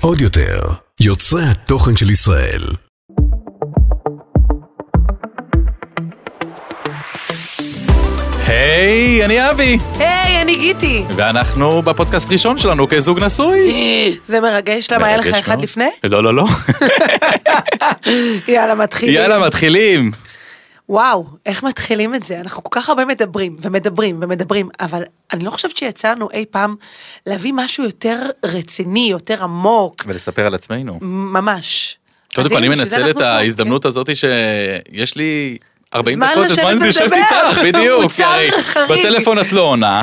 עוד יותר, יוצרי התוכן של ישראל. היי, אני אבי, היי, אני גיטי. ואנחנו בפודקאסט ראשון שלנו כזוג נשוי. זה מרגש, למה היה לך אחד. לפני? לא, לא, לא. יאללה, מתחילים. יאללה, מתחילים. וואו, איך מתחילים את זה? אנחנו כל כך הרבה מדברים ומדברים ומדברים, אבל אני לא חושבת שיצא לנו אי פעם להביא משהו יותר רציני, יותר עמוק, ולספר על עצמנו. ממש. קודם כל, אני מנצל את ההזדמנות הזאת שיש לי 40 זמן דקות, הזמן הזה יושבת לדבר. איתך, בדיוק. חריג. בטלפון את לא עונה.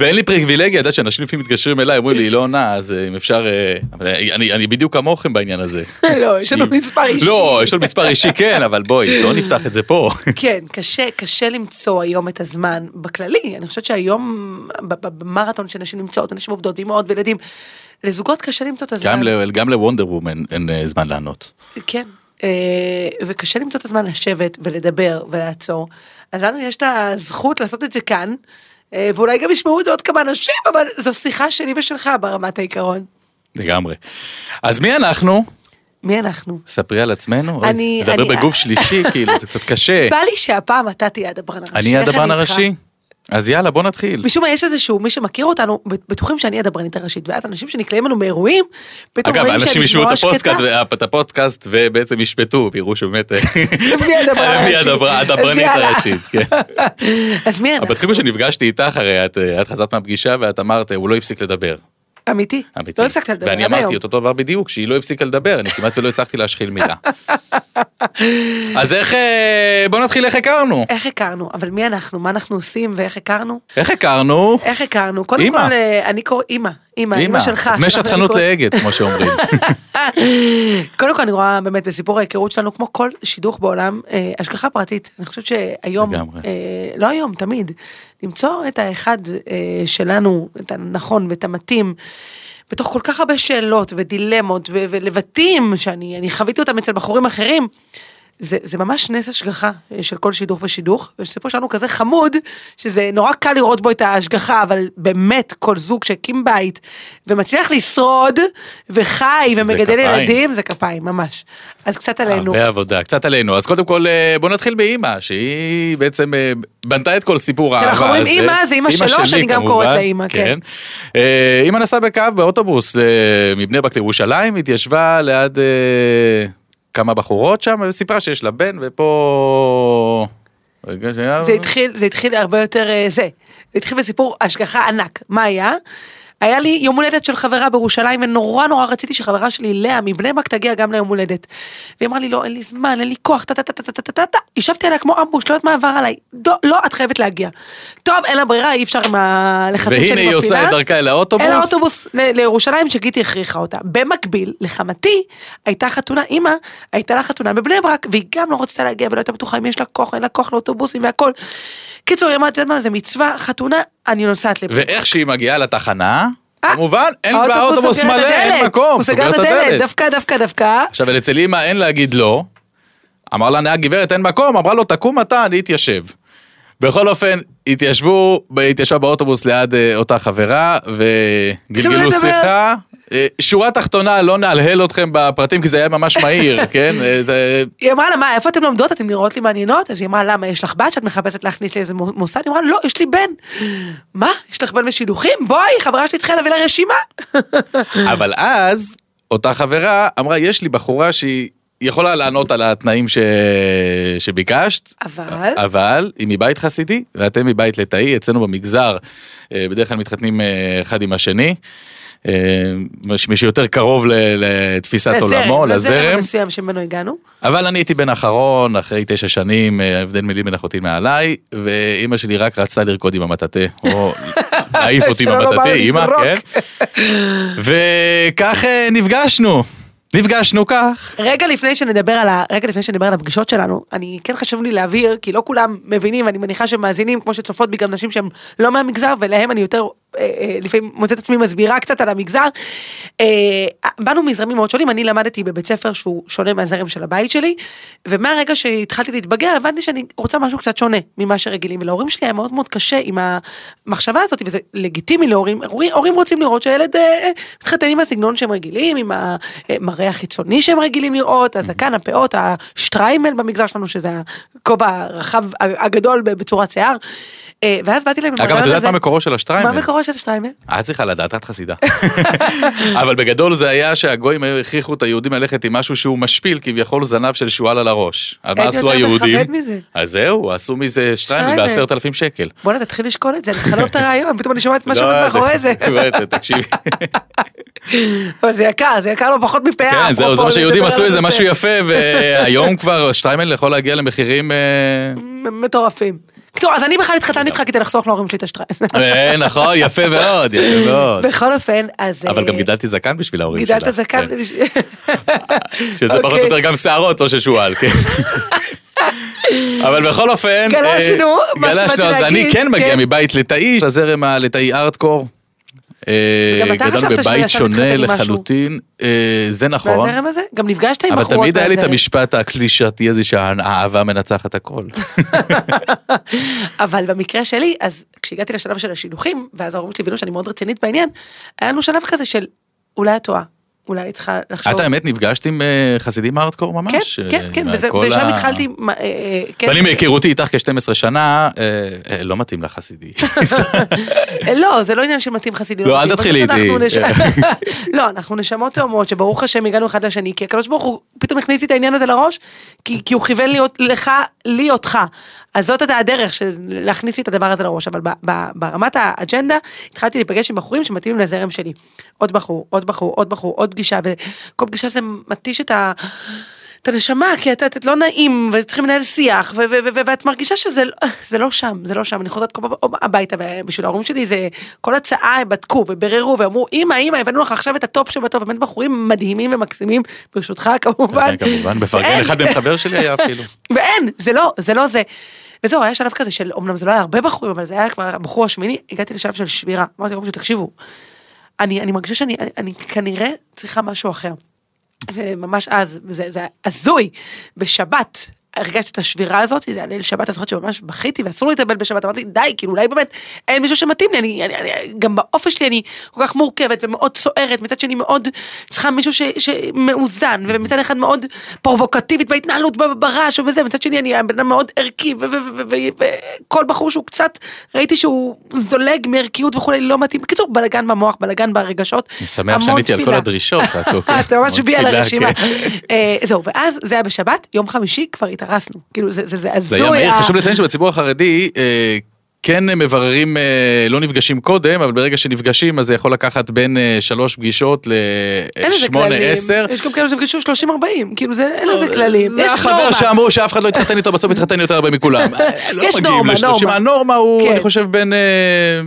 ואין לי פריבילגיה, את יודעת שאנשים לפעמים מתקשרים אליי, אומרים לי, היא לא עונה, אז אה, אם אפשר... אה, אני אני בדיוק כמוכם בעניין הזה. לא, יש לנו מספר אישי. לא, יש לנו מספר אישי, כן, אבל בואי, לא נפתח את זה פה. כן, קשה, קשה למצוא היום את הזמן בכללי. אני חושבת שהיום, במרתון שנשים נמצאות, אנשים עובדות, אימהות וילדים, לזוגות קשה למצוא את הזמן. גם לוונדר וומן אין אה, זמן לענות. כן, וקשה למצוא את הזמן לשבת ולדבר ולעצור. אז לנו יש את הזכות לעשות את זה כאן, אה, ואולי גם ישמעו את זה עוד כמה אנשים, אבל זו שיחה שלי ושלך ברמת העיקרון. לגמרי. אז מי אנחנו? מי אנחנו? ספרי על עצמנו. אוי, אני- לדבר אני- בגוף שלישי, כאילו, זה קצת קשה. בא לי שהפעם אתה תהיה הדברן הראשי. אני הדברן? הראשי? אז יאללה, בוא נתחיל. משום מה יש איזשהו, מי שמכיר אותנו, בטוחים שאני הדברנית הראשית, ואז אנשים שנקלעים לנו מאירועים, פתאום אגב, רואים אנשים שאני ישמעו את נורא שקטה. הפודקאסט, את הפודקאסט ובעצם ישפטו, ויראו שבאמת... מי הדברן מי הדברנית. הראשית, כן. אז מי אנחנו? המצחיק הוא שנפגשתי איתך, הרי את את חזרת מהפגישה ואת אמרת, הוא לא הפסיק לדבר. אמיתי? אמיתי. לא הפסקת לדבר ואני עד היום. אמרתי את אותו דבר בדיוק, שהיא לא הפסיקה לדבר, אני כמעט ולא הצלחתי להשחיל מילה. אז איך, אה, בוא נתחיל איך הכרנו. איך הכרנו? אבל מי אנחנו? מה אנחנו עושים ואיך הכרנו? איך הכרנו? איך הכרנו? קודם. כל, אה, אני קורא, אימא, אימא, אימא שלך. אני קוראת- לאגד, כמו שאומרים. קודם כל אני רואה באמת בסיפור ההיכרות שלנו, כמו כל שידוך בעולם, אה, השגחה פרטית. אני חושבת שהיום, לא היום, תמיד, למצוא את האחד אה, שלנו, את הנכון ואת המתאים. בתוך כל כך הרבה שאלות ודילמות ולבטים שאני אני חוויתי אותם אצל בחורים אחרים. זה, זה ממש נס השגחה אה, של כל שידוך ושידוך, והסיפור שלנו כזה חמוד, שזה נורא קל לראות בו את ההשגחה, אבל באמת כל זוג שהקים בית ומצליח לשרוד וחי ומגדל כפיים. ילדים, זה כפיים, ממש. אז קצת עלינו. הרבה עבודה, קצת עלינו. אז קודם כל, אה, בוא נתחיל באימא, שהיא בעצם אה, בנתה את כל סיפור האהבה הזה. כשאנחנו אומרים אימא, זה אימא שלו, שאני גם קוראת לה אימא, כן. אה, אימא נסעה בקו באוטובוס מבני ברק לירושלים, התיישבה ליד כמה בחורות שם, וסיפרה שיש לה בן, ופה... זה התחיל, זה התחיל הרבה יותר אה, זה. זה התחיל בסיפור השגחה ענק. מה היה? היה לי יום הולדת של חברה בירושלים ונורא נורא רציתי שחברה שלי לאה מבני ברק תגיע גם ליום הולדת. והיא אמרה לי לא אין לי זמן אין לי כוח טה טה טה טה טה טה טה טה ישבתי עליה כמו אמבוש לא יודעת מה עבר עליי. לא, לא את חייבת להגיע. טוב אין לה ברירה אי אפשר עם הלחצים שאני והנה מפעילה. היא עושה את דרכה אל האוטובוס. אל האוטובוס לירושלים שגיטי הכריחה אותה. במקביל, לחמתי, הייתה חתונה, אימא, הייתה לה חתונה בבני ברק, והיא גם לא רצתה להגיע ולא הייתה בטוחה אם יש לה כוח, אין לה כוח לאוטובוסים והכל. קיצור, היא אמרה, את יודעת מה, זה מצווה, חתונה, אני נוסעת ברק. ואיך שהיא מגיעה לתחנה, אה, כמובן, אין באוטובוס סוגר מלא, אין. מקום, הוא סגר את הדלת, דווקא, דווקא, דווקא. עכשיו, אצל אמא אין להגיד לא. אמר לה נהג גברת אין מקום, אמרה לו תקום אתה, אני אתיישב. בכל אופן, התיישבו, התיישבה באוטובוס ליד אה, אותה חברה, וגלגלו. שיחה. אה, שורה תחתונה, לא נהלהל אתכם בפרטים, כי זה היה ממש מהיר, כן? אה, היא אמרה לה, מה, איפה אתן לומדות? אתן נראות לי מעניינות? אז היא אמרה, למה, יש לך בת שאת מחפשת להכניס לאיזה מו- מוסד? היא אמרה, לא, יש לי בן. מה, יש לך בן בשידוכים? בואי, חברה שלי התחילה להביא לה רשימה. אבל אז, אותה חברה אמרה, יש לי בחורה שהיא יכולה לענות על התנאים ש... שביקשת. אבל? אבל היא מבית חסידי, ואתם מבית ליטאי, אצלנו במגזר, אה, בדרך כלל מתחתנים אה, אחד עם השני. אה, מי שיותר קרוב לתפיסת עולמו, לזרם לזרם. המסוים שממנו הגענו. אבל אני הייתי בן אחרון, אחרי תשע שנים, הבדל מילים בין אחותי מעליי, ואימא שלי רק רצתה לרקוד עם המטאטה, או להעיף אותי עם המטאטה, אימא. כן. וכך נפגשנו, נפגשנו כך. רגע לפני שנדבר על ה... רגע לפני שנדבר על הפגישות שלנו, אני כן חשוב לי להבהיר, כי לא כולם מבינים, אני מניחה שמאזינים, כמו שצופות בי גם נשים שהן לא מהמגזר, ולהם אני יותר לפעמים מוצאת עצמי מסבירה קצת על המגזר. אה, באנו מזרמים מאוד שונים, אני למדתי בבית ספר שהוא שונה מהזרם של הבית שלי, ומהרגע שהתחלתי להתבגר הבנתי שאני רוצה משהו קצת שונה ממה שרגילים, ולהורים שלי היה מאוד מאוד קשה עם המחשבה הזאת, וזה לגיטימי להורים, הורים, רוצים לראות שהילד אה, מתחתן עם הסגנון שהם רגילים, עם המראה החיצוני שהם רגילים לראות, הזקן, הפאות, השטריימל במגזר שלנו, שזה הכובע הרחב הגדול בצורת שיער. אה, ואז באתי להם עם אגב, את יודעת מה מקורו של השטריימל? מה מקורו של השטריימל? את צריכה לדעת, את חסידה. אבל בגדול זה היה שהגויים הכריחו את היהודים ללכת עם משהו שהוא משפיל, כביכול זנב של שועל על הראש. אז מה עשו היהודים? אז זהו, עשו מזה שטריימל בעשרת אלפים שקל. בוא'נה, תתחיל לשקול את זה, אני חלום את הרעיון, פתאום אני שומעת מה שעומד מאחורי זה. תקשיבי. אבל זה יקר, זה יקר לא פחות מפאה. כן, זהו, זה מה שיהודים עשו איזה משהו יפה, והיום כבר שטריימל יכול להגיע למחירים... אה, מטורפים. קיצור, אז אני בכלל התחתנתי איתך כדי לחסוך להורים שלי את השטריימל. אה, נכון, יפה מאוד, יפה מאוד. בכל אופן, אז... אבל גם אה, גידלתי זקן בשביל ההורים שלך. גידלת זקן כן. בשביל... שזה פחות או יותר גם שערות, לא ששועל, כן. אבל בכל אופן, גלשנו, מה שבאתי להגיד. ואני כן מגיע כן. מבית ליטאי, הזרם הליטאי ארטקור. אה, גדלנו בבית שונה לחלוטין, אה, זה נכון. מהזרם הזה? גם נפגשת עם בחורות אבל תמיד היה לי את המשפט הקלישתי הזה שהאהבה מנצחת הכל. אבל במקרה שלי, אז כשהגעתי לשלב של השילוחים, ואז ההורים שלי הבינו שאני מאוד רצינית בעניין, היה לנו שלב כזה של אולי את טועה. אולי צריכה לחשוב. את האמת נפגשת עם אה, חסידים הארדקור ממש? כן, כן, כן, ושם התחלתי... כן. ואני מהיכרותי איתך כ-12 שנה, לא מתאים לך חסידי. לא, זה לא עניין של מתאים חסידי. לא, אל תתחילי איתי. לא, אנחנו נשמות תאומות שברוך השם הגענו אחד לשני, כי הקדוש ברוך הוא פתאום הכניס לי את העניין הזה לראש, כי הוא כיוון לך, לי אותך. אז זאת הייתה הדרך של להכניס לי את הדבר הזה לראש, אבל ברמת האג'נדה התחלתי להיפגש עם בחורים שמתאימים לזרם שלי. עוד בחור, עוד בחור, עוד בחור, עוד פגישה, וכל פגישה זה מתיש את ה... את הנשמה, כי את, את, את לא נעים, וצריכים לנהל שיח, ו, ו, ו, ו, ואת מרגישה שזה זה לא שם, זה לא שם. אני חוזרת כל פעם הביתה, ובשביל ההורים שלי זה, כל הצעה הם בדקו ובררו, ואמרו, אמא, אמא, הבאנו לך עכשיו את הטופ שבטופ, באמת בחורים מדהימים ומקסימים, ברשותך כמובן. כן, כמובן, בפרגן אחד מהם חבר שלי היה אפילו. ואין, זה לא, זה לא זה. וזהו, היה שלב כזה של, אמנם זה לא היה הרבה בחורים, אבל זה היה כבר הבחור השמיני, הגעתי לשלב של שבירה. אמרתי להם, תקשיבו, אני, אני מרגישה שאני אני, אני כנראה צריכה משהו אחר. וממש אז, זה, זה הזוי, בשבת, הרגשתי את השבירה הזאת, זה היה ליל שבת, אני זוכרת שממש בכיתי ואסור להתאבל בשבת, אמרתי די, כאילו אולי באמת אין מישהו שמתאים לי, אני, אני, אני, גם באופן שלי אני כל כך מורכבת ומאוד סוערת, מצד שני מאוד צריכה מישהו ש, שמאוזן, ומצד אחד מאוד פרובוקטיבית בהתנהלות ברעש ובזה, מצד שני אני בן אדם מאוד ערכי, וכל בחור שהוא קצת, ראיתי שהוא זולג מערכיות וכולי, לא מתאים, בקיצור בלאגן במוח, בלאגן ברגשות, אני שמח שעניתי על כל הדרישות, אתה ממש בי על הרשימה, זהו, ואז זה היה בשבת, יום חמישי כבר התארסנו, כאילו זה, זה, זה הזוי. חשוב לציין שבציבור החרדי, אה, כן מבררים, אה, לא נפגשים קודם, אבל ברגע שנפגשים אז זה יכול לקחת בין אה, שלוש פגישות לשמונה, עשר. יש גם כאלה שנפגשו שלושים ארבעים, כאילו זה, אין לזה כללים. זה החבר שאמרו שאף אחד לא יתחתן איתו, בסוף יתחתן יותר הרבה מכולם. לא יש נורמה, נורמה. הנורמה הוא, כן. אני חושב,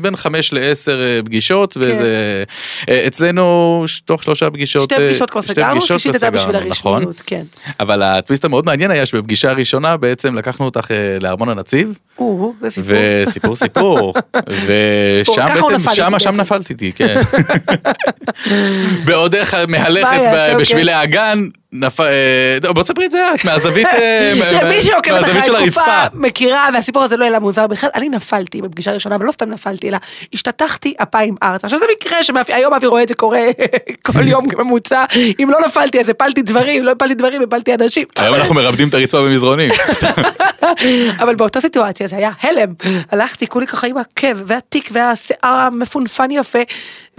בין חמש לעשר פגישות, וזה, כן. אצלנו תוך שלושה פגישות. שתי פגישות כבר סגרנו, שלישית הייתה בשביל נכון. הרשמיות, כן. אבל הטוויסט המאוד מעניין היה שבפגישה הראשונה בעצם לקחנו אותך לארמון הנציב. סיפור. סיפור ושם בעצם, שם, שם נפלתי איתי, כן. בעודך מהלכת בשבילי הגן, אה, בוא תספרי את זה את, מהזווית מי שעוקבת אחרי התקופה מכירה והסיפור הזה לא יהיה לה מוזר בכלל, אני נפלתי בפגישה ראשונה, ולא סתם נפלתי, אלא השתתחתי אפיים ארצה. עכשיו זה מקרה שהיום אבי רואה את זה קורה כל יום כממוצע, אם לא נפלתי אז הפלתי דברים, לא הפלתי דברים, הפלתי אנשים. היום אנחנו מרבדים את הרצפה במזרונים. אבל באותה סיטואציה זה היה הלם, הלכתי כולי ככה עם העקב והתיק והשיער המפונפן יפה.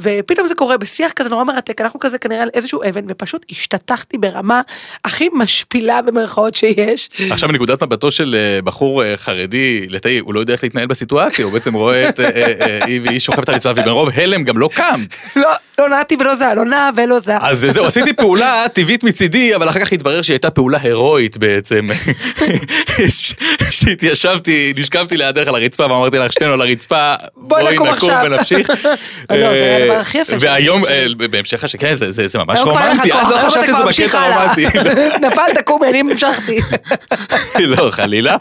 ופתאום זה קורה בשיח כזה נורא מרתק, אנחנו כזה כנראה על איזשהו אבן, ופשוט השתתחתי ברמה הכי משפילה במרכאות שיש. עכשיו מנקודת מבטו של אה, בחור אה, חרדי, לטעי, הוא לא יודע איך להתנהל בסיטואציה, הוא בעצם רואה את אה, היא שוכבת על הרצפה, וברוב הלם גם לא קמת. לא, לא נעתי ולא זה, לא נעה ולא זה. אז זהו, עשיתי פעולה טבעית מצידי, אבל אחר כך התברר שהיא הייתה פעולה הירואית בעצם. שהתיישבתי, נשכבתי לידך על הרצפה ואמרתי לך, שתינו על הרצפה, בואי נקום ונמשיך. לא, יפה. והיום, אה, בהמשך השכן, זה ממש רומנטי, אז לא חשבתי שזה בקטע. אמרתי, נפלת, קומי, אני המשכתי. לא, חלילה.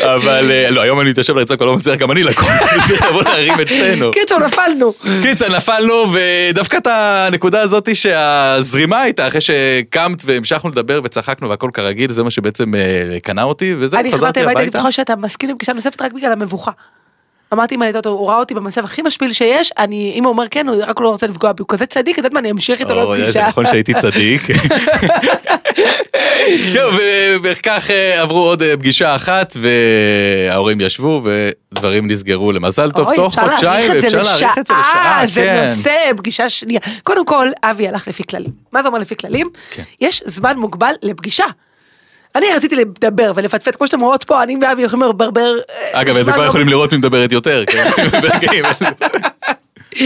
אבל אה, לא, היום אני מתיישב לצעוק, לא מצליח גם אני לקום, אני צריך לבוא להרים את שנינו. קיצור, נפלנו. קיצר, נפלנו, ודווקא את הנקודה הזאת שהזרימה הייתה, אחרי שקמת והמשכנו לדבר וצחקנו והכל כרגיל, זה מה שבעצם אה, קנה אותי, וזהו, אני חזרתי הביתה, אני הביתה. בטוחה שאתה מסכים לפגישה נוספת רק בגלל המבוכה. אמרתי אם אני יודעת, הוא ראה אותי במצב הכי משפיל שיש, אני, אם הוא אומר כן, הוא רק לא רוצה לפגוע בי, הוא כזה צדיק, את יודעת מה, אני אמשיך איתו או, זה לפגישה. נכון שהייתי צדיק. ו- וכך אה, עברו עוד אה, פגישה אחת, וההורים ישבו, ודברים נסגרו למזל טוב, תוך אפשר חודשיים, זה ואפשר להאריך את זה לשעה, לשעה, זה כן. נושא פגישה שנייה. קודם כל, אבי הלך לפי כללים. מה זה אומר לפי כללים? כן. יש זמן מוגבל לפגישה. אני רציתי לדבר ולפטפט, כמו שאתם רואות פה, אני ואבי יכולים לברבר. אה, אגב, אתם זמן כבר לא- יכולים לראות מי מדברת יותר, כן?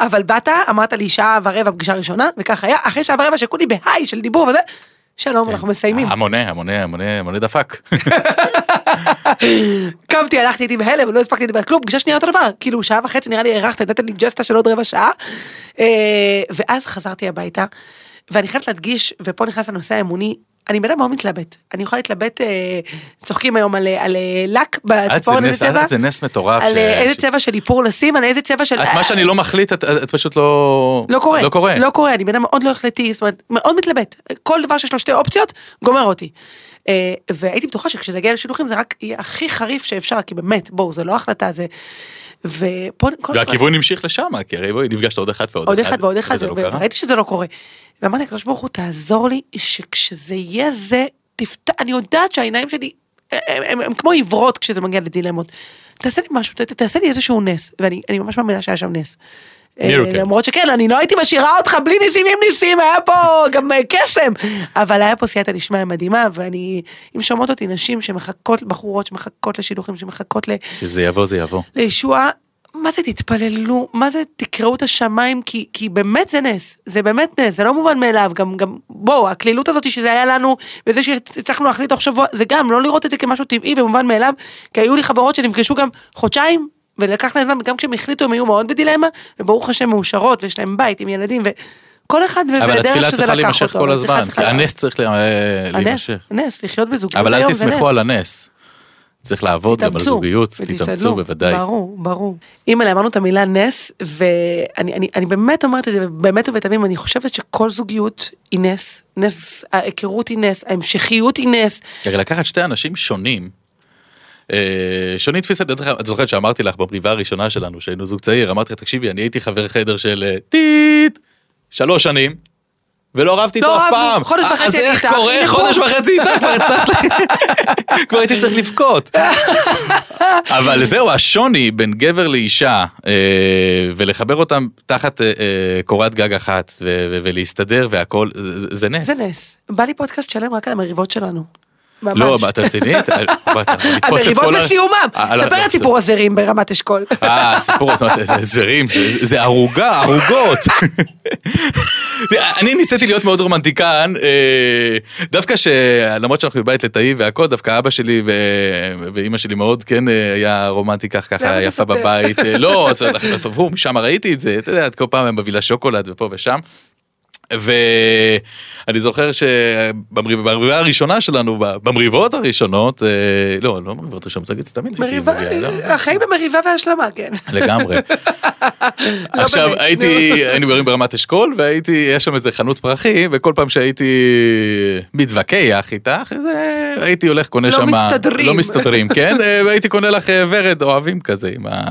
אבל באת, אמרת לי שעה ורבע פגישה ראשונה, וכך היה, אחרי שעה ורבע שכולי בהיי של דיבור וזה, שלום, אנחנו מסיימים. המונה, המונה, המונה, המונה דפק. קמתי, הלכתי איתי בהלם, לא הספקתי לדבר כלום, פגישה שנייה אותו דבר, כאילו שעה וחצי נראה לי הארכת, נתת לי ג'סטה של עוד רבע שעה, אה, ואז חזרתי הביתה, ואני חייבת להדגיש, ופה נכנס הנושא האמוני, אני בן אדם מאוד מתלבט, אני יכולה להתלבט, אה, צוחקים היום על, על אה, לק בציפורן, איזה צבע, את זה נס מטורף. על ש- אה, איזה צבע של איפור לשים, על איזה צבע של... את מה שאני לא מחליט, את- את פשוט לא... לא קורה, לא קורה. לא קורה, אני בן אדם מאוד לא החלטי, זאת אומרת, מאוד מתלבט. כל דבר שיש לו שתי אופציות, גומר אותי. אה, והייתי בטוחה שכשזה יגיע לשידוכים זה רק יהיה הכי חריף שאפשר, כי באמת, בואו, זה לא החלטה, זה... ופה... והכיוון המשיך לשם, כי הרי בואי נפגשת עוד אחד ועוד עוד אחד ועוד אחד, לא. וראיתי שזה לא קורה. ואמרתי לקדוש ברוך הוא, תעזור לי, שכשזה יהיה זה, תפתח, אני יודעת שהעיניים שלי, הם, כמו עיוורות כשזה מגיע לדילמות. תעשה לי משהו, תעשה לי איזשהו נס, ואני אני ממש מאמינה שהיה שם נס. אה, מירקל. למרות שכן, אני לא הייתי משאירה אותך בלי ניסים עם ניסים, היה פה גם אה, קסם. אבל היה פה סייעתא דשמיא מדהימה, ואני, אם שומעות אותי נשים שמחכות, בחורות שמחכות לשידוכים, שמחכות ל... שזה יבוא, זה יבוא. לישועה, מה זה תתפללו, מה זה תקראו את השמיים, כי, כי באמת זה נס, זה באמת נס, זה לא מובן מאליו, גם, גם, בואו, הקלילות הזאת שזה היה לנו, וזה שהצלחנו להחליט תוך שבוע, זה גם, לא לראות את זה כמשהו טבעי ומובן מאליו, כי היו לי חברות שנפגשו גם חודשיים, ולקח להם זמן, וגם כשהם החליטו הם היו מאוד בדילמה, וברוך השם מאושרות, ויש להם בית עם ילדים, וכל אחד אבל התפילה שזה לקח להימשך אותו. כל אבל צריכה- הזמן, צריכה- כי הנס צריך הנס, להימשך. הנס, לחיות בזוגיות אבל אל היום זה נס. תסמכו על הנס. צריך לעבוד גם על זוגיות, תתאמצו בוודאי. ברור, ברור. אימא'לה, אמרנו את המילה נס, ואני אני, אני באמת אומרת את זה, באמת ובתמים, אני חושבת שכל זוגיות היא נס, נס, ההיכרות היא נס, ההמשכיות היא נס. לקחת שתי אנשים שונים, אה, שונים תפיסת, את זוכרת שאמרתי לך במריבה הראשונה שלנו, שהיינו זוג צעיר, אמרתי לך, תקשיבי, אני הייתי חבר חדר של אה, טיט, שלוש שנים. ולא רבתי איתו לא אף פעם. חודש אה, וחצי אז אני איך איתך, קורה חודש. וחצי איתך כבר הצלחת, כבר הייתי צריך לבכות. אבל זהו, השוני בין גבר לאישה, ולחבר אותם תחת קורת גג אחת, ולהסתדר והכל, זה נס. זה נס. בא לי פודקאסט שלם רק על המריבות שלנו. ממש. לא, מה, את רצינית? אה, המריבות בסיומם. אה, לא, ספר לא, את סיפור הזרים ברמת אשכול. אה, סיפור, אומרת, זה ערוגה, ערוגות. אני ניסיתי להיות מאוד רומנטיקן, אה, דווקא שלמרות שאנחנו בבית לטאי והכל, דווקא אבא שלי ואימא שלי מאוד כן אה, היה רומנטי כך ככה יפה? בבית. אה, לא, אז אנחנו עברו, משם ראיתי את זה, אתה יודע, כל פעם הם מביא לה שוקולד ופה ושם. ואני זוכר שבמריבה הראשונה שלנו, במריבות הראשונות, אה, לא, לא במריבות הראשונות, זה תמיד מריבה, לא? החיים במריבה והשלמה, כן. לגמרי. לא עכשיו הייתי, היינו גרים ברמת אשכול והייתי, יש שם איזה חנות פרחים וכל פעם שהייתי מתווכח איתך, הייתי הולך קונה לא שם, מסתדרים. לא מסתדרים, כן, אה, והייתי קונה לך אה, ורד אוהבים כזה עם ה...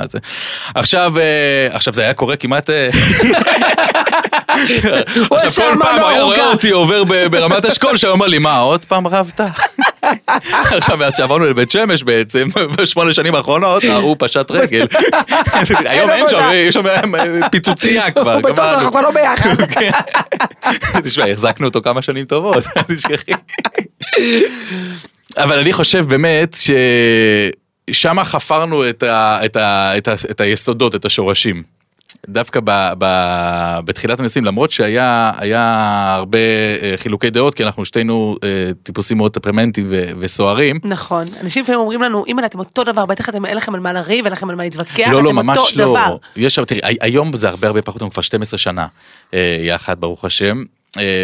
עכשיו, עכשיו זה היה קורה כמעט, עכשיו כל פעם היה רואה. אותי עובר ברמת אשכול, שהוא אומר לי, מה, עוד פעם רבת? עכשיו, מאז שעברנו לבית שמש בעצם, בשמונה שנים האחרונות, ההוא פשט רגל. היום אין שם. יש שם פיצוצייה כבר. הוא בטוח. אנחנו כבר לא ביחד. תשמע, החזקנו אותו כמה שנים טובות, אל תשכחי. אבל אני חושב באמת ששם חפרנו את, ה, את, ה, את, ה, את היסודות, את השורשים. דווקא ב, ב, בתחילת הניסויים, למרות שהיה היה הרבה אה, חילוקי דעות, כי אנחנו שתינו אה, טיפוסים מאוד טמפרמנטיים ו- וסוערים. נכון, אנשים לפעמים אומרים לנו, אם אתם אותו דבר, בטח אתם אין לכם על מה לריב, אין לכם על מה להתווכח, לא, לא, אתם ממש אותו לא. דבר. יש, תראי, הי- היום זה הרבה הרבה פחות, אנחנו כבר 12 שנה אה, יחד, ברוך השם.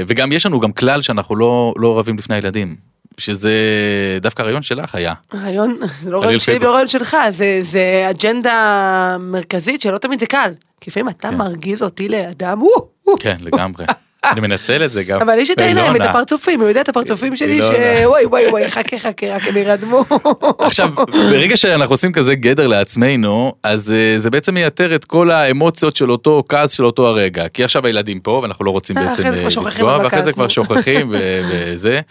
וגם יש לנו גם כלל שאנחנו לא, לא רבים לפני הילדים, שזה דווקא הרעיון שלך היה. רעיון, זה לא רעיון שלי ולא רעיון שלך, זה, זה אג'נדה מרכזית שלא תמיד זה קל. כי לפעמים אתה כן. מרגיז אותי לאדם, וואו, וואו. כן, לגמרי. אני מנצל את זה גם. אבל יש את העיניים, את. הפרצופים, הוא יודע את הפרצופים שלי. שוואי וואי וואי, חכה חכה, רק הם ירדמו. עכשיו, ברגע שאנחנו עושים כזה גדר לעצמנו, אז אה, זה בעצם מייתר את כל האמוציות של אותו כעס של אותו הרגע. כי עכשיו הילדים פה, ואנחנו לא רוצים אה, בעצם אה, לפגוע, ואחרי זה כבר. שוכחים וזה.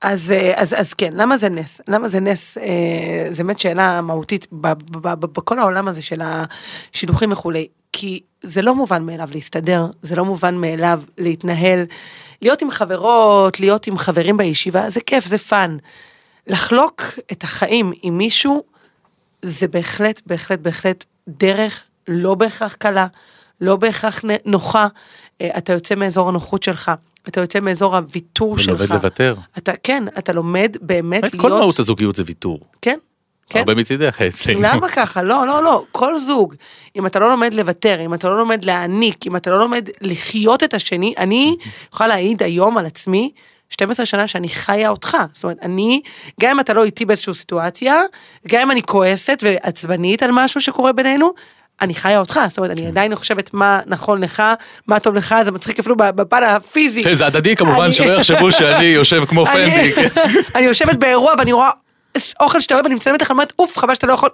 אז, אה, אז, אז כן, למה זה נס? למה זה נס? אה, זו באמת שאלה מהותית ב- ב- ב- בכל העולם הזה של השידוכים וכולי. כי זה לא מובן מאליו להסתדר, זה לא מובן מאליו להתנהל, להיות עם חברות, להיות עם חברים בישיבה, זה כיף, זה fun. לחלוק את החיים עם מישהו, זה בהחלט, בהחלט, בהחלט דרך לא בהכרח קלה, לא בהכרח נוחה. אה, אתה יוצא מאזור הנוחות שלך, אתה יוצא מאזור הוויתור שלך. ולומד לוותר. אתה כן, אתה לומד באמת, להיות... כל מהות הזוגיות זה ויתור. כן, כן. הרבה מצידך אצלנו. למה ככה? לא, לא, לא. כל זוג, אם אתה לא לומד לוותר, אם אתה לא לומד להעניק, אם אתה לא לומד לחיות את השני, אני יכולה להעיד היום על עצמי, 12 שנה שאני חיה אותך. זאת אומרת, אני, גם אם אתה לא איתי באיזושהי סיטואציה, גם אם אני כועסת ועצבנית על משהו שקורה בינינו, אני חיה אותך, זאת אומרת, אני עדיין חושבת מה נכון לך, מה טוב לך, זה מצחיק אפילו בפן הפיזי. כן, זה הדדי כמובן, שלא יחשבו שאני יושב כמו אני- פנדי. כן. אני יושבת באירוע ואני רואה אוכל שאתה אוהב, אני מצלמת לך, אני אומרת, אוף, חבל שאתה לא יכול.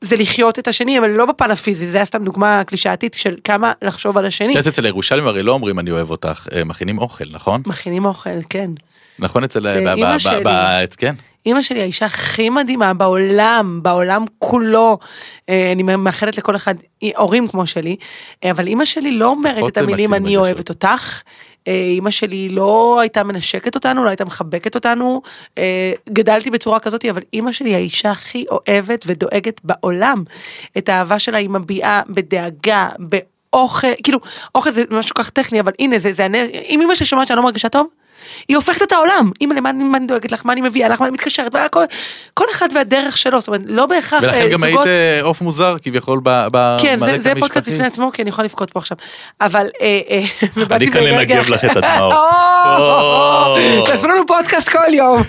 זה לחיות את השני, אבל לא בפן הפיזי, זה היה סתם דוגמה קלישאתית של כמה לחשוב על השני. את יודעת, אצל הירושלמים הרי לא אומרים אני אוהב אותך, אה, מכינים אוכל, נכון? מכינים אוכל, כן. נכון אצל... זה ב- שלי. כן. אימא שלי האישה הכי מדהימה בעולם, בעולם כולו. אה, אני מאחלת לכל אחד הורים כמו שלי, אה, אבל אימא שלי לא אומרת את המילים אני אוהבת אותך. אה, אימא שלי לא הייתה מנשקת אותנו, לא הייתה מחבקת אותנו. גדלתי בצורה כזאת, אבל אימא שלי האישה הכי אוהבת ודואגת בעולם. את האהבה שלה היא מביעה בדאגה, באוכל, כאילו, אוכל זה משהו כך טכני, אבל הנה, זה, זה, אם אמא שלי שומעת שאני לא מרגישה טוב, היא הופכת את העולם. אימא, למה אני- מה אני דואגת לך, מה אני מביאה לך, מה אני מתקשרת, מה, כל, כל אחד והדרך שלו, זאת אומרת, לא בהכרח ולכן אה, גם היית זוגות... אה, עוף מוזר כביכול ב- ב- כן, זה, זה פודקאסט. בפני עצמו, כי אני יכולה לבכות פה עכשיו. אבל... אה, אני כאן אנגב לך. את הדמעות. תעשו לנו פודקאסט כל יום.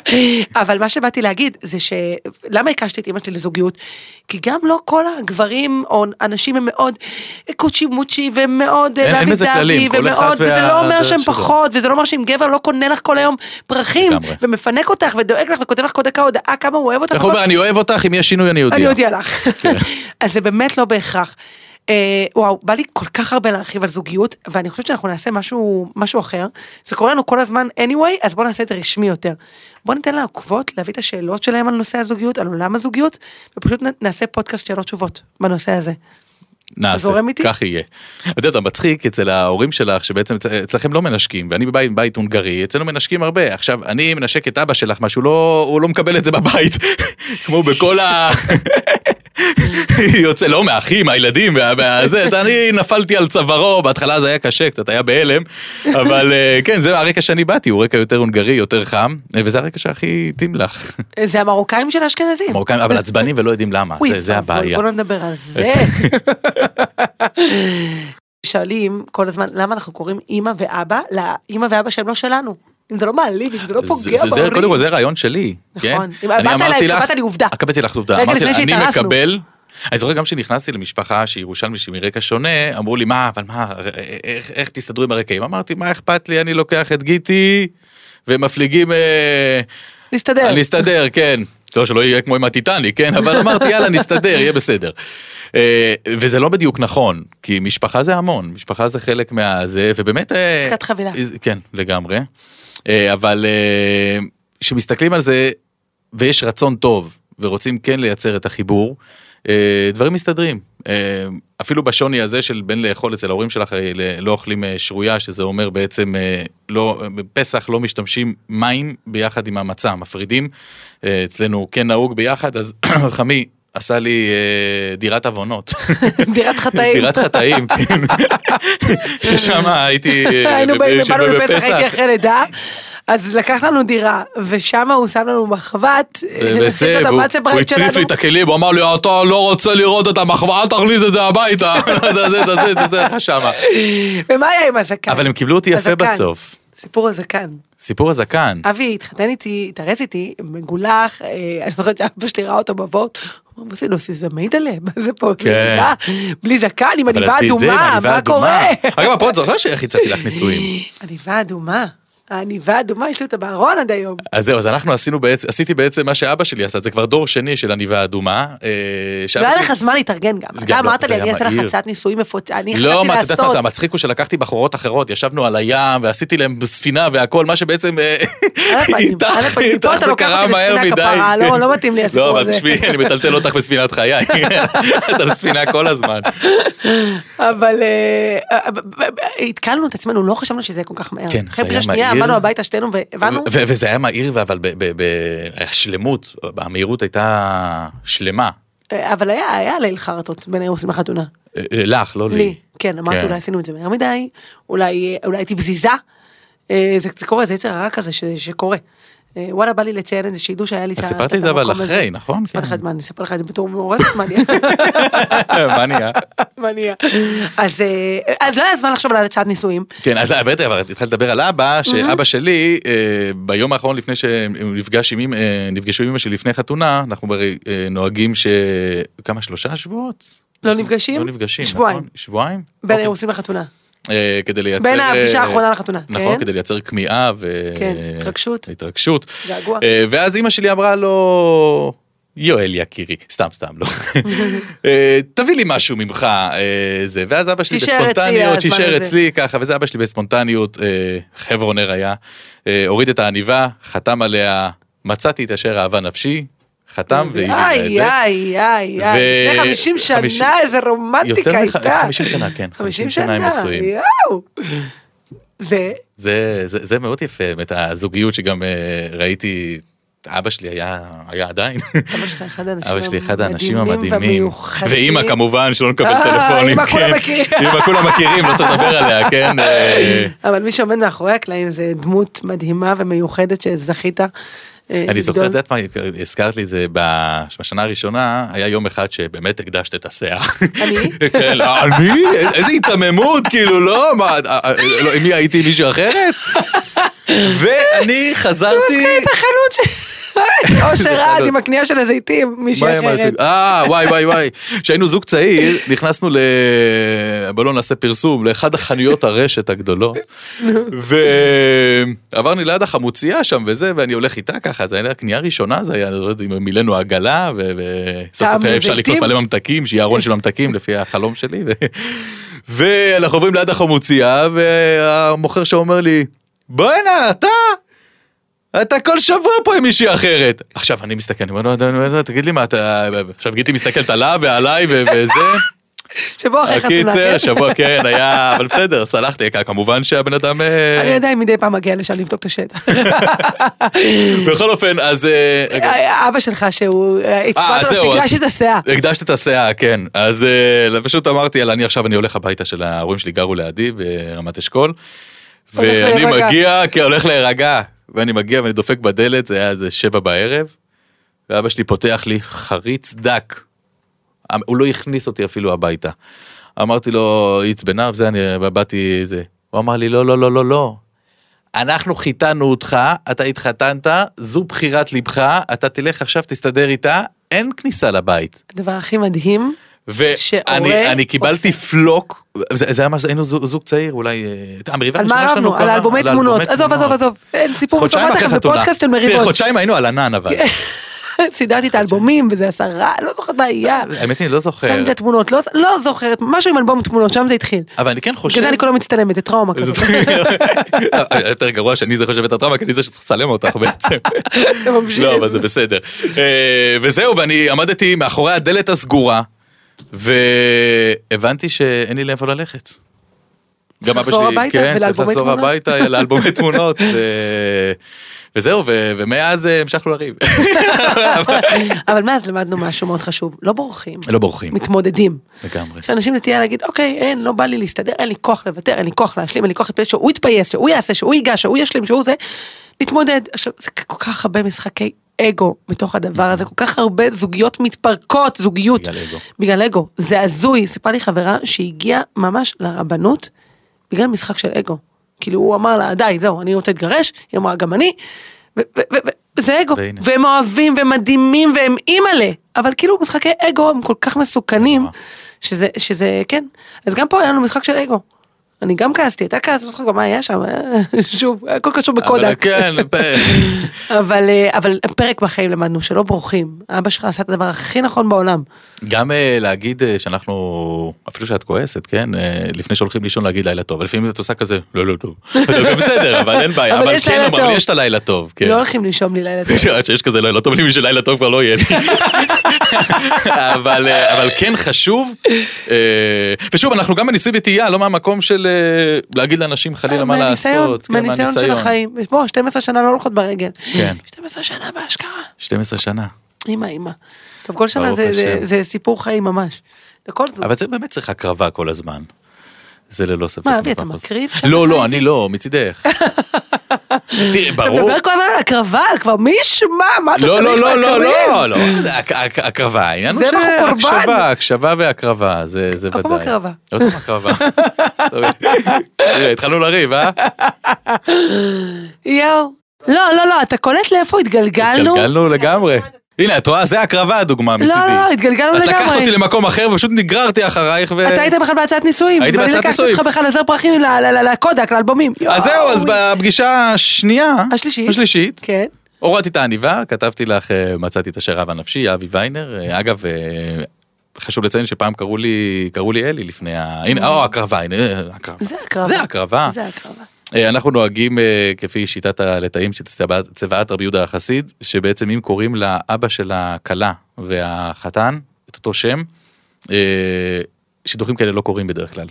אבל מה שבאתי להגיד זה ש... למה הקשתי את אמא שלי לזוגיות? כי גם לא כל הגברים או אנשים הם מאוד קוצ'י מוצ'י ומאוד כל אחד ומאוד, וזה לא אומר שהם. פחות, וזה לא אומר שאם גבר לא קונה לך כל היום פרחים, לגמרי. ומפנק אותך ודואג לך וכותב לך כל דקה הודעה כמה הוא אוהב אותך. איך הוא אומר, אני אוהב אותך, אם יש שינוי אני אני אודיע. אודיע לך. אז זה באמת לא בהכרח. אה, וואו, בא לי כל כך הרבה להרחיב על זוגיות, ואני חושבת שאנחנו נעשה משהו, משהו אחר. זה קורה לנו כל הזמן anyway, אז בואו נעשה את זה רשמי יותר. בואו ניתן לעוקבות להביא את השאלות שלהם על נושא הזוגיות, על עולם הזוגיות, ופשוט נעשה פודקאסט שאלות תשובות בנושא הזה. נעשה? כך יהיה. אתה יודע, מצחיק אצל ההורים שלך, שבעצם אצ- אצלכם לא מנשקים, ואני בבית, בית הונגרי, אצלנו מנשקים הרבה. עכשיו, אני מנשק את אבא שלך, משהו לא, הוא לא מקבל את זה בבית, כמו בכל ה... יוצא, לא, מהאחים, מהילדים, מה- מהזה, אני נפלתי על צווארו, בהתחלה זה היה קשה, קצת היה בהלם, אבל אה, כן, זה הרקע שאני באתי, הוא רקע יותר הונגרי, יותר חם, אה, וזה הרקע שהכי התאים לך. זה המרוקאים של האשכנזים. מרוקאים, אבל עצבנים ולא יודעים למה, זה- הבעיה. בוא לא נדבר על זה. שואלים כל הזמן למה אנחנו קוראים אימא ואבא לאימא ואבא שהם לא שלנו. אם זה לא מעליב, אם זה לא פוגע בהורים. קודם כל זה רעיון שלי, כן? נכון. אם אני באת אליי, אמרתי לך- קבעת לי עובדה. קבעתי לך עובדה, אמרתי לה, אני שהתארסנו." מקבל, אני זוכר גם כשנכנסתי למשפחה שהיא ירושלמי שהיא מרקע שונה, אמרו לי מה, אבל מה, איך- איך תסתדרו עם הרקעים? אמרתי, מה אכפת לי, אני לוקח את גיטי, ומפליגים, אה, נסתדר. נסתדר, כן. לא, שלא יהיה כמו עם הטיטניק, כן? אבל אמרתי, יאללה, נסתדר, יהיה בסדר. אה, וזה לא בדיוק נכון, כי משפחה זה המון, משפחה זה חלק מהזה, ובאמת... אה, עסקת חבילה. כן, לגמרי. אה, אבל אה, כשמסתכלים על זה, ויש רצון טוב, ורוצים כן לייצר את החיבור, אה, דברים מסתדרים. אפילו בשוני הזה של בין לאכול אצל ההורים שלך, לא אוכלים שרויה, שזה אומר בעצם, לא, בפסח לא משתמשים מים ביחד עם המצה, מפרידים. אצלנו כן נהוג ביחד, אז חמי עשה לי אה, דירת עוונות. דירת חטאים. דירת חטאים, כן. ששם הייתי... אה, היינו באים, באנו בפסח, הייתי אחרי לידה. אז לקח לנו דירה, ושם הוא שם לנו מחבת, שנשים את והוא המצה הוא הטריף לי שלנו. את הכלים, הוא אמר לי, אתה לא רוצה לראות את המחווה, אל תכניס את זה הביתה. תעשה, תעשה, תעשה לך שמה. ומה היה עם הזקן? אבל הם קיבלו אותי יפה הזקן. בסוף. סיפור הזקן. סיפור הזקן. אבי התחתן איתי, התארס איתי, מגולח, אה, אני זוכרת שאבא שלי ראה אותו בבוט, הוא אמר, מה זה זמייד עליהם? מה זה פה? כן. בלי זקן, עם עניבה אדומה, מה. קורה? אגב, פה את זוכרת שאיך הצעתי לך נישואים. עניבה אדומה. העניבה אדומה, יש לי אותה בארון עד היום. אז זהו, אז אנחנו עשינו בעצם, עשיתי בעצם מה שאבא שלי עשה, זה כבר דור שני של עניבה אדומה. אה, לא היה לך זמן להתארגן גם. אתה לא, אמרת לי, אני אעשה לך. הצעת נישואים מפוצ... אני לא, חשבתי מה, את יודעת מה לעשות. זה המצחיק הוא שלקחתי בחורות אחרות, ישבנו על הים ועשיתי להם ספינה והכל, מה שבעצם אה, איתך. איתך אתה זה קרה מהר מדי. לא- לא מתאים לי הסיפור לא, אבל הזה. תשמעי, אני מטלטל אותך בספינת חיי, את על ספינה כל הזמן. אבל אה, אה, התקלנו את עצמנו, לא חשבנו שזה כל כך מהר. כן, זה היה מהיר. עמדנו הביתה שתינו והבנו. וזה היה מהיר, אבל ב- ב- ב- השלמות, המהירות הייתה שלמה. אה, אבל היה, היה ליל חרטות בין האירוסים לחתונה. אה, אה, לך, לא לי. לי, כן, אמרתי כן. אולי עשינו את זה מהר מדי, אולי הייתי פזיזה. אה, זה קורה, זה יצר הרע כזה שקורה. אה, וואלה, בא לי לציין את זה, שידעו שהיה לי סיפרת לי את זה אבל. אחרי, נכון? סיפרתי לך כן. את מה, אני אספר לך את זה בתור מאורסת, מה נהיה? מה נהיה? מה נהיה? אז אה, לא היה זמן לחשוב על הצעת נישואים. כן, אז באמת, אבל התחלתי לדבר על אבא, שאבא שלי, אה, ביום האחרון לפני עם, אמא- אה, נפגשו עם אמא שלי לפני חתונה, אנחנו אה, נוהגים ש... כמה, שלושה שבועות? לא נפגשים? לא נפגשים, שבועיים. נכון? שבועיים? בין אוקיי. האירוסים לחתונה. אה, כדי לייצר... בין הפגישה אה, האחרונה לחתונה, נכון, כן. כדי לייצר כמיהה ו... כן, התרגשות. התרגשות. געגוע. אה, ואז אימא שלי אמרה לו, יואל יקירי, סתם סתם לא, תביא לי משהו ממך, זה, ואז אבא שלי בספונטניות, שישאר. אצלי ככה, וזה אבא שלי בספונטניות, חברונר היה, הוריד את העניבה, חתם עליה, מצאתי את אשר אהבה נפשי, חתם לה את איי, זה. איי, איי, ו- איי, לפני 50 חמישים- שנה, איזה רומנטיקה יותר הייתה. 50 שנה, כן, 50 שנה הם נשואים. ו- זה, זה, זה מאוד יפה, באמת הזוגיות שגם אה, ראיתי, אבא שלי היה, היה עדיין. אבא שלך אחד האנשים אבא שלי אחד האנשים המדהימים. ואימא כמובן, שלא נקבל אה, טלפונים. אימא כולם כן. מכירים. אימא כולם מכירים, לא צריך לדבר עליה, כן? אה, אבל מי שעומד מאחורי הקלעים זה דמות מדהימה ומיוחדת שזכית. אה, אני זוכר, את. יודעת מה, הזכרת לי זה בשנה הראשונה, היה יום אחד שבאמת הקדשת את הסאה. אני? כן, על מי? איזה היתממות, כאילו, לא? מה, אה, אה, לא, עם מי הייתי מישהו אחרת? ואני חזרתי... מזכיר את החנות. אושר רעד עם הקנייה של הזיתים, מישהי אחרת. אה, וואי, וואי, וואי. כשהיינו זוג צעיר, נכנסנו ל... בוא לא נעשה פרסום, לאחד החנויות הרשת הגדולות. ועברנו ליד החמוצייה שם וזה, ואני הולך איתה ככה, זה היה קנייה ראשונה, זה היה, לא מילאנו עגלה, וסוף סוף אפשר לקנות? מלא ממתקים, שיהיה ארון של ממתקים לפי החלום שלי. ואנחנו עוברים ליד החמוצייה, והמוכר שם אומר לי, בואנה, אתה? אתה כל שבוע פה עם מישהי אחרת. עכשיו אני מסתכל, אני אומר לו, "נו, נו, נו, תגיד לי מה אתה... עכשיו גיטי מסתכלת עליו ועליי וזה. שבוע אחרי חתונה. הקיצר, כן? שבוע כן היה, אבל בסדר, סלחתי, כמובן שהבן אדם... אה, אני עדיין מדי פעם מגיע לשם לבדוק את השטח. בכל אופן, אז... אה, רגע. אבא שלך שהוא, אה, זהו, שהקדש אז- את הסאה. הקדשת את הסאה, כן. אז אה, פשוט אמרתי, יאללה, אני עכשיו אני הולך הביתה של ההורים שלי גרו לידי ברמת אשכול. ואני. מגיע, כן, הולך להירגע. ואני מגיע ואני דופק בדלת, זה היה איזה שבע בערב. ואבא שלי פותח לי חריץ דק. הוא לא הכניס אותי אפילו הביתה. אמרתי לו, היא עצבנה, וזה, אני באתי, זה. הוא אמר לי, לא, לא, לא, לא, לא. אנחנו חיתנו אותך, אתה התחתנת, זו בחירת ליבך, אתה תלך עכשיו, תסתדר איתה, אין כניסה לבית. הדבר הכי מדהים, ואני שהורה אני קיבלתי עושה. פלוק, זה, זה היה מה היינו זוג, זוג צעיר, אולי... אה, המריבה על מה רבנו? על אלבומי תמונות. עזוב, עזוב, עזוב. אין סיפור, אחרי לכם. בפודקאסט של מריבות. חודשיים היינו על ענן אבל. סידרתי את האלבומים וזה עשה רע, לא זוכרת מה היה. האמת היא, לא זוכר. שמתי את התמונות, לא- לא זוכרת, משהו עם אלבום תמונות, שם זה התחיל. אבל אני כן חושב... בגלל זה אני כל הזמן מצטלמת, זה טראומה כזאת. יותר גרוע שאני זה חושב את הטראומה, כי אני זה שצריך לצלם אותך בעצם. לא, אבל זה בסדר. אה, וזהו, ואני עמדתי מאחורי הדלת הסגורה, והבנתי שאין לי לאיפה ללכת. גם אבא שלי, כן, צריך לחזור תמונות? הביתה לאלבומי תמונות. וזהו, ו- ומאז אה, המשכנו לריב. אבל מאז למדנו משהו מאוד חשוב, לא בורחים, לא בורחים, מתמודדים. לגמרי. יש אנשים נטייה להגיד, אוקיי, אין, לא בא לי להסתדר, אין לי כוח לוותר, אין לי כוח להשלים, אין לי כוח להתפייס, שהוא יתפייס, שהוא יעשה, שהוא ייגש, שהוא ישלים, שהוא זה, להתמודד. עכשיו, זה כל כך הרבה משחקי אגו בתוך הדבר הזה, כל כך הרבה זוגיות מתפרקות, זוגיות. בגלל אגו. בגלל אגו. זה הזוי, סיפרה לי חברה שהגיעה ממש לרבנות בגלל משחק של אגו. כאילו, הוא אמר לה, די, זהו, אני רוצה להתגרש, היא אמרה, גם אני. וזה אגו, והנה. והם אוהבים ומדהימים והם אימא'לה, אבל כאילו משחקי אגו הם כל כך מסוכנים. שזה, שזה, כן. אז גם פה היה לנו משחק של אגו. אני גם כעסתי, אתה כעס, משחק, מה היה שם? שוב, הכל קשור אבל בקודק. כן, פ- אבל, אה, אבל פרק בחיים למדנו שלא בורחים. אבא שלך עשה את הדבר הכי נכון בעולם. גם אה, להגיד אה, שאנחנו, אפילו שאת כועסת, כן? לפני שהולכים לישון להגיד לילה טוב, לפעמים את עושה כזה, לא, לא טוב. בסדר, אבל אין בעיה, אבל אבל כן, לילה אבל. יש את הלילה טוב, כן. לא הולכים לישון בלי לילה טוב. עד שיש כזה לילה טוב, אני מבין שלילה טוב כבר לא יהיה לי. אבל, אבל כן חשוב, ושוב, אנחנו גם בניסוי וטעייה, לא מהמקום של להגיד לאנשים חלילה מה מהניסיון, לעשות. כן, מהניסיון של החיים. בוא, 12 שנה לא הולכות ברגל. כן. 12 שנה בהשקעה. 12 שנה. אמא, אמא. טוב, כל שנה זה- זה- השם. זה סיפור חיים ממש. לכל זאת. אבל זה באמת צריך הקרבה כל הזמן. זה ללא ספק. מה, אבי, אתה. מקריב לא, לא? אני לא, מצידך. תראי, אתה ברור. מדבר כל הזמן על הקרבה, כבר מי ישמע? מה אתה צריך לא, לא, לא, לא? לא, לא, הק- הק- הקרבה, העניין הוא. שהקשבה, הקשבה והקרבה, זה זה עוד ודאי. פעם הקרבה. עוד פעם הקרבה. תראה, התחלנו לריב, אה? יואו. לא, לא, לא, אתה קולט לאיפה התגלגלנו? התגלגלנו לגמרי. הנה, את רואה, זה הקרבה הדוגמה לא, מצידי. לא, לא, התגלגלנו את לקחת לגמרי. אותי למקום אחר ופשוט נגררתי אחרייך ו... אתה היית בכלל בהצעת נישואים. הייתי בהצעת ואני נישואים. לקחתי אותך בכלל לזר פרחים לקודק, לאלבומים. אז זהו, אז. בפגישה השנייה, השלישית. השלישית, כן. הורדתי את העניבה, כתבתי לך, אה, מצאתי את השרב הנפשי, אבי ויינר. אה, אגב, אה, חשוב לציין שפעם קראו לי, קראו לי אלי לפני ה... הנה, או, הקרבה, הנה, הקרבה. זה הקרבה. זה הקרבה. זה הקרבה. אה, אנחנו נוהגים אה, כפי שיטת הלטאים של צבעת רבי יהודה החסיד, שבעצם אם קוראים לאבא של הכלה והחתן את אותו שם, אה, שידוכים כאלה לא קורים בדרך כלל.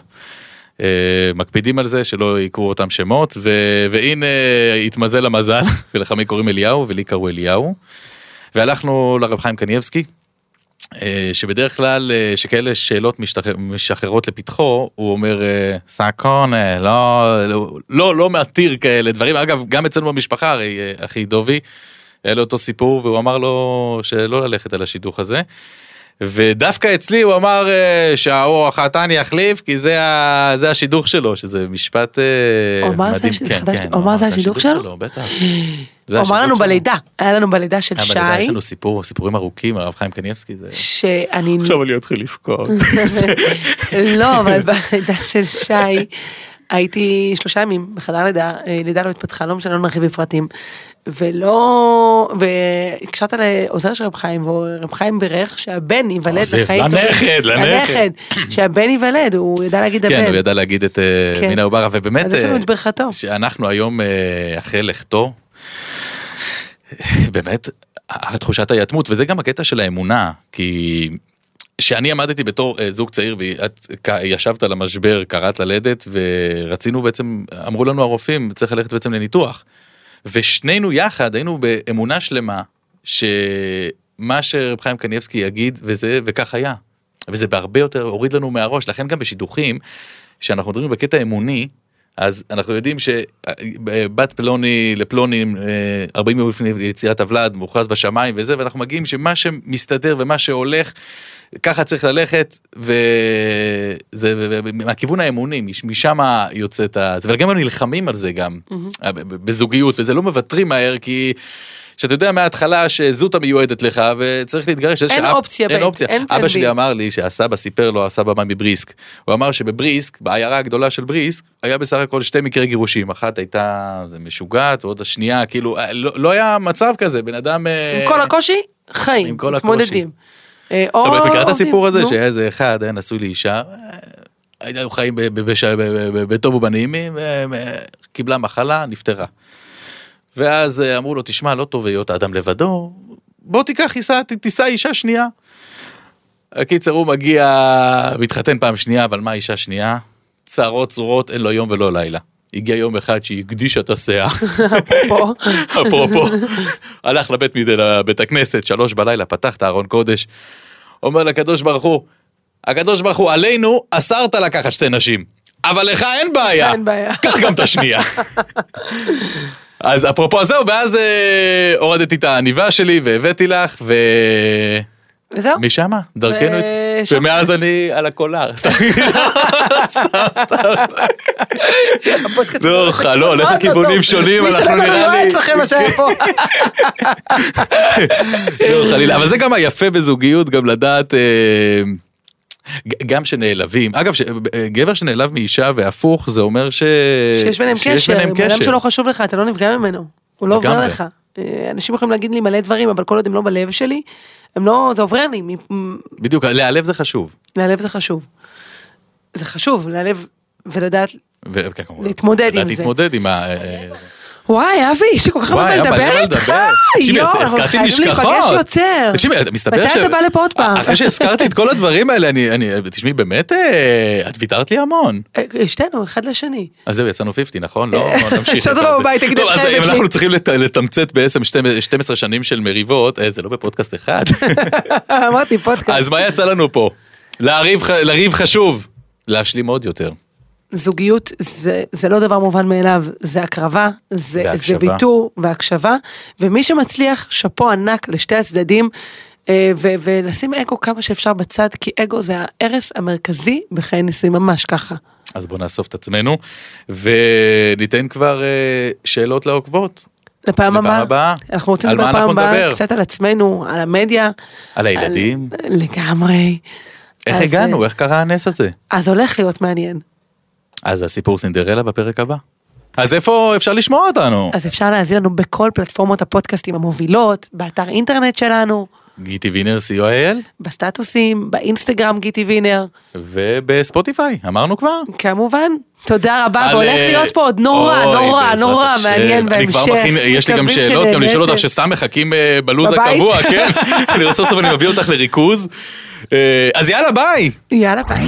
מקפידים על זה שלא יקראו אותם שמות, ו- והנה התמזל המזל, ולחמי קוראים אליהו ולי קראו אליהו. והלכנו לרב חיים קנייבסקי, אה, שבדרך כלל, אה, שכאלה שאלות משחררות לפתחו, הוא אומר, אה, סאקונה, לא, לא, לא, לא מתיר כאלה דברים. אגב, גם אצלנו במשפחה, הרי אה, אחי דובי, היה לו אותו סיפור, והוא אמר לו שלא ללכת על השידוך הזה. ודווקא אצלי הוא אמר אה, שהאור החתן יחליף, כי זה, ה, זה השידוך שלו, שזה משפט אה, הוא אמר זה מדהים. שזה כן? כן, הוא אמר זה השידוך שלו? בטח. הוא אמר לנו בלידה, היה לנו בלידה של היה בלידה, יש שי, לנו סיפור, סיפורים ארוכים, הרב חיים קניבסקי, זה... שאני... עכשיו אני אתחיל לבכות. לא, אבל בלידה של שי, הייתי שלושה ימים בחדר לידה, אה, לידה לא התפתחה, לא משנה, לא נרחיב בפרטים. ולא, והקשרת לעוזר של רב חיים, ורב חיים בירך שהבן ייוולד לחיים טובים. לנכד, לנכד. שהבן ייוולד, הוא ידע להגיד הבן. כן, הוא ידע להגיד את אה, כן. מינה עוברה, ובאמת, אז יש לנו אה, את ברכתו. שאנחנו היום, אה, אחרי לכתו, באמת, תחושת היתמות, וזה גם הקטע של האמונה, כי שאני עמדתי בתור זוג צעיר ואת ישבת על המשבר, קראת ללדת, ורצינו בעצם, אמרו לנו הרופאים, צריך ללכת בעצם לניתוח. ושנינו יחד היינו באמונה שלמה, שמה שרב חיים קניבסקי יגיד, וזה, וכך היה. וזה בהרבה יותר הוריד לנו מהראש, לכן גם בשידוכים, שאנחנו מדברים בקטע אמוני, אז אנחנו יודעים שבת פלוני לפלוני, אה, 40 יום לפני יצירת הוולד, מוכרז בשמיים וזה, ואנחנו מגיעים שמה שמסתדר ומה שהולך, ככה צריך ללכת, וזה מהכיוון האמוני, מש- משם יוצאת ה... וגם הם נלחמים על זה גם, אה, בזוגיות, וזה לא מוותרים מהר, כי... שאתה יודע מההתחלה שזאת המיועדת לך וצריך להתגרש. אין שאב- אופציה אין ב', אופציה. אין אבא שלי. אמר לי שהסבא סיפר לו, הסבא בא מבריסק. הוא אמר שבבריסק, בעיירה הגדולה של בריסק, היה בסך הכל שתי מקרי גירושים. אחת הייתה משוגעת, ועוד השנייה, כאילו, אה, לא, לא היה מצב כזה, בן אדם... אה, עם כל הקושי, חיים, עם כל הקושי. מתמודדים. אה, או מכירה את הסיפור הזה. שהיה איזה אחד, היה נשוי לאישה, אה, היו חיים בטוב ובנעימים, אה, אה, קיבלה מחלה, נפטרה. ואז אה, אמרו לו, תשמע, לא טוב היות האדם לבדו, בוא תיקח, תיסע אישה שנייה. הקיצר, הוא מגיע, מתחתן פעם שנייה, אבל מה אישה שנייה? צרות צרורות, אין לו יום ולא לילה. הגיע יום אחד שהיא הקדישה את הסאה, פה. אפרופו, הלך לבית, לבית הכנסת, שלוש בלילה, פתח את הארון קודש, אומר לקדוש ברוך הוא, הקדוש ברוך הוא, עלינו אסרת לקחת שתי נשים, אבל לך אין בעיה, אין בעיה. קח גם את השנייה. אז אפרופו זהו, ואז אה, הורדתי את העניבה שלי והבאתי לך, ו... וזהו. משם, דרכנו, את- ושם- ומאז אני על הקולר. סתם, סתם, סתם. לא, לא, הולך מאוד לכיוונים. שונים, מי אנחנו שלא נראה לי- יועץ לכם מה שהיה פה. לא, חלילה, אבל זה גם היפה בזוגיות, גם לדעת, אה, גם שנעלבים. אגב, ש- אה, גבר שנעלב מאישה והפוך, זה אומר ש... שיש ביניהם שיש קשר, ביניהם בן אדם קשר. שלא חשוב לך, אתה לא נפגע ממנו. הוא לא עובר. לך. אה, אנשים יכולים להגיד לי מלא דברים, אבל כל עוד הם לא בלב שלי, הם לא, זה עובר לי. בדיוק, להיעלב זה חשוב. להלב זה חשוב. זה חשוב, להלב ולדעת, ו- כן. להתמודד עם זה. להתמודד עם ה... אה, וואי, אבי, יש לי כל כך הרבה מה לדבר מה איתך. תקשיבי, יואו, אנחנו הזכרתי חייבים נשכחות. להיפגש יותר. תקשיבי, מסתבר מתי אתה בא לפה עוד פעם? אחרי שהזכרתי את כל הדברים האלה, אני, תשמעי, באמת, אה, את ויתרת לי המון. אה, שתינו, אחד לשני. אז זהו, יצאנו 50, נכון? לא, נמשיך. עכשיו תבוא בבית, תגיד, טוב, אז אם. אנחנו צריכים לת- לתמצת בעצם 12 שנים של מריבות, אה, זה לא בפודקאסט אחד. אמרתי פודקאסט. אז מה יצא לנו פה? לריב חשוב, להשלים עוד יותר. זוגיות זה, זה לא דבר מובן מאליו, זה הקרבה, זה, זה. ויתור והקשבה, ומי שמצליח, שאפו ענק לשתי הצדדים, אה, ו- ולשים אגו כמה שאפשר בצד, כי אגו זה ההרס המרכזי בחיי נישואים, ממש ככה. אז בואו נאסוף את עצמנו, וניתן כבר אה, שאלות לעוקבות. לפעם הבאה, הבאה. אנחנו רוצים לדבר פעם הבאה? קצת על עצמנו, על המדיה. על הילדים. על... לגמרי. איך אז, הגענו? אה, איך קרה הנס הזה? אז הולך להיות מעניין. אז הסיפור סינדרלה בפרק הבא. אז איפה אפשר לשמוע אותנו? אז אפשר להאזין לנו בכל פלטפורמות הפודקאסטים המובילות, באתר אינטרנט שלנו, גיטי וינר co.il בסטטוסים, באינסטגרם גיטי וינר. ובספוטיפיי, אמרנו כבר? כמובן. תודה רבה, והולך אה, להיות פה עוד נורא, נורא, נורא. מעניין בהמשך. יש לי גם שאלות, גם לשאול אותך שנהניתם. שסתם מחכים אה, בלו"ז? הקבוע, כן? אני סוף סוף אני מביא אותך לריכוז. אה, אז יאללה ביי! יאללה ביי.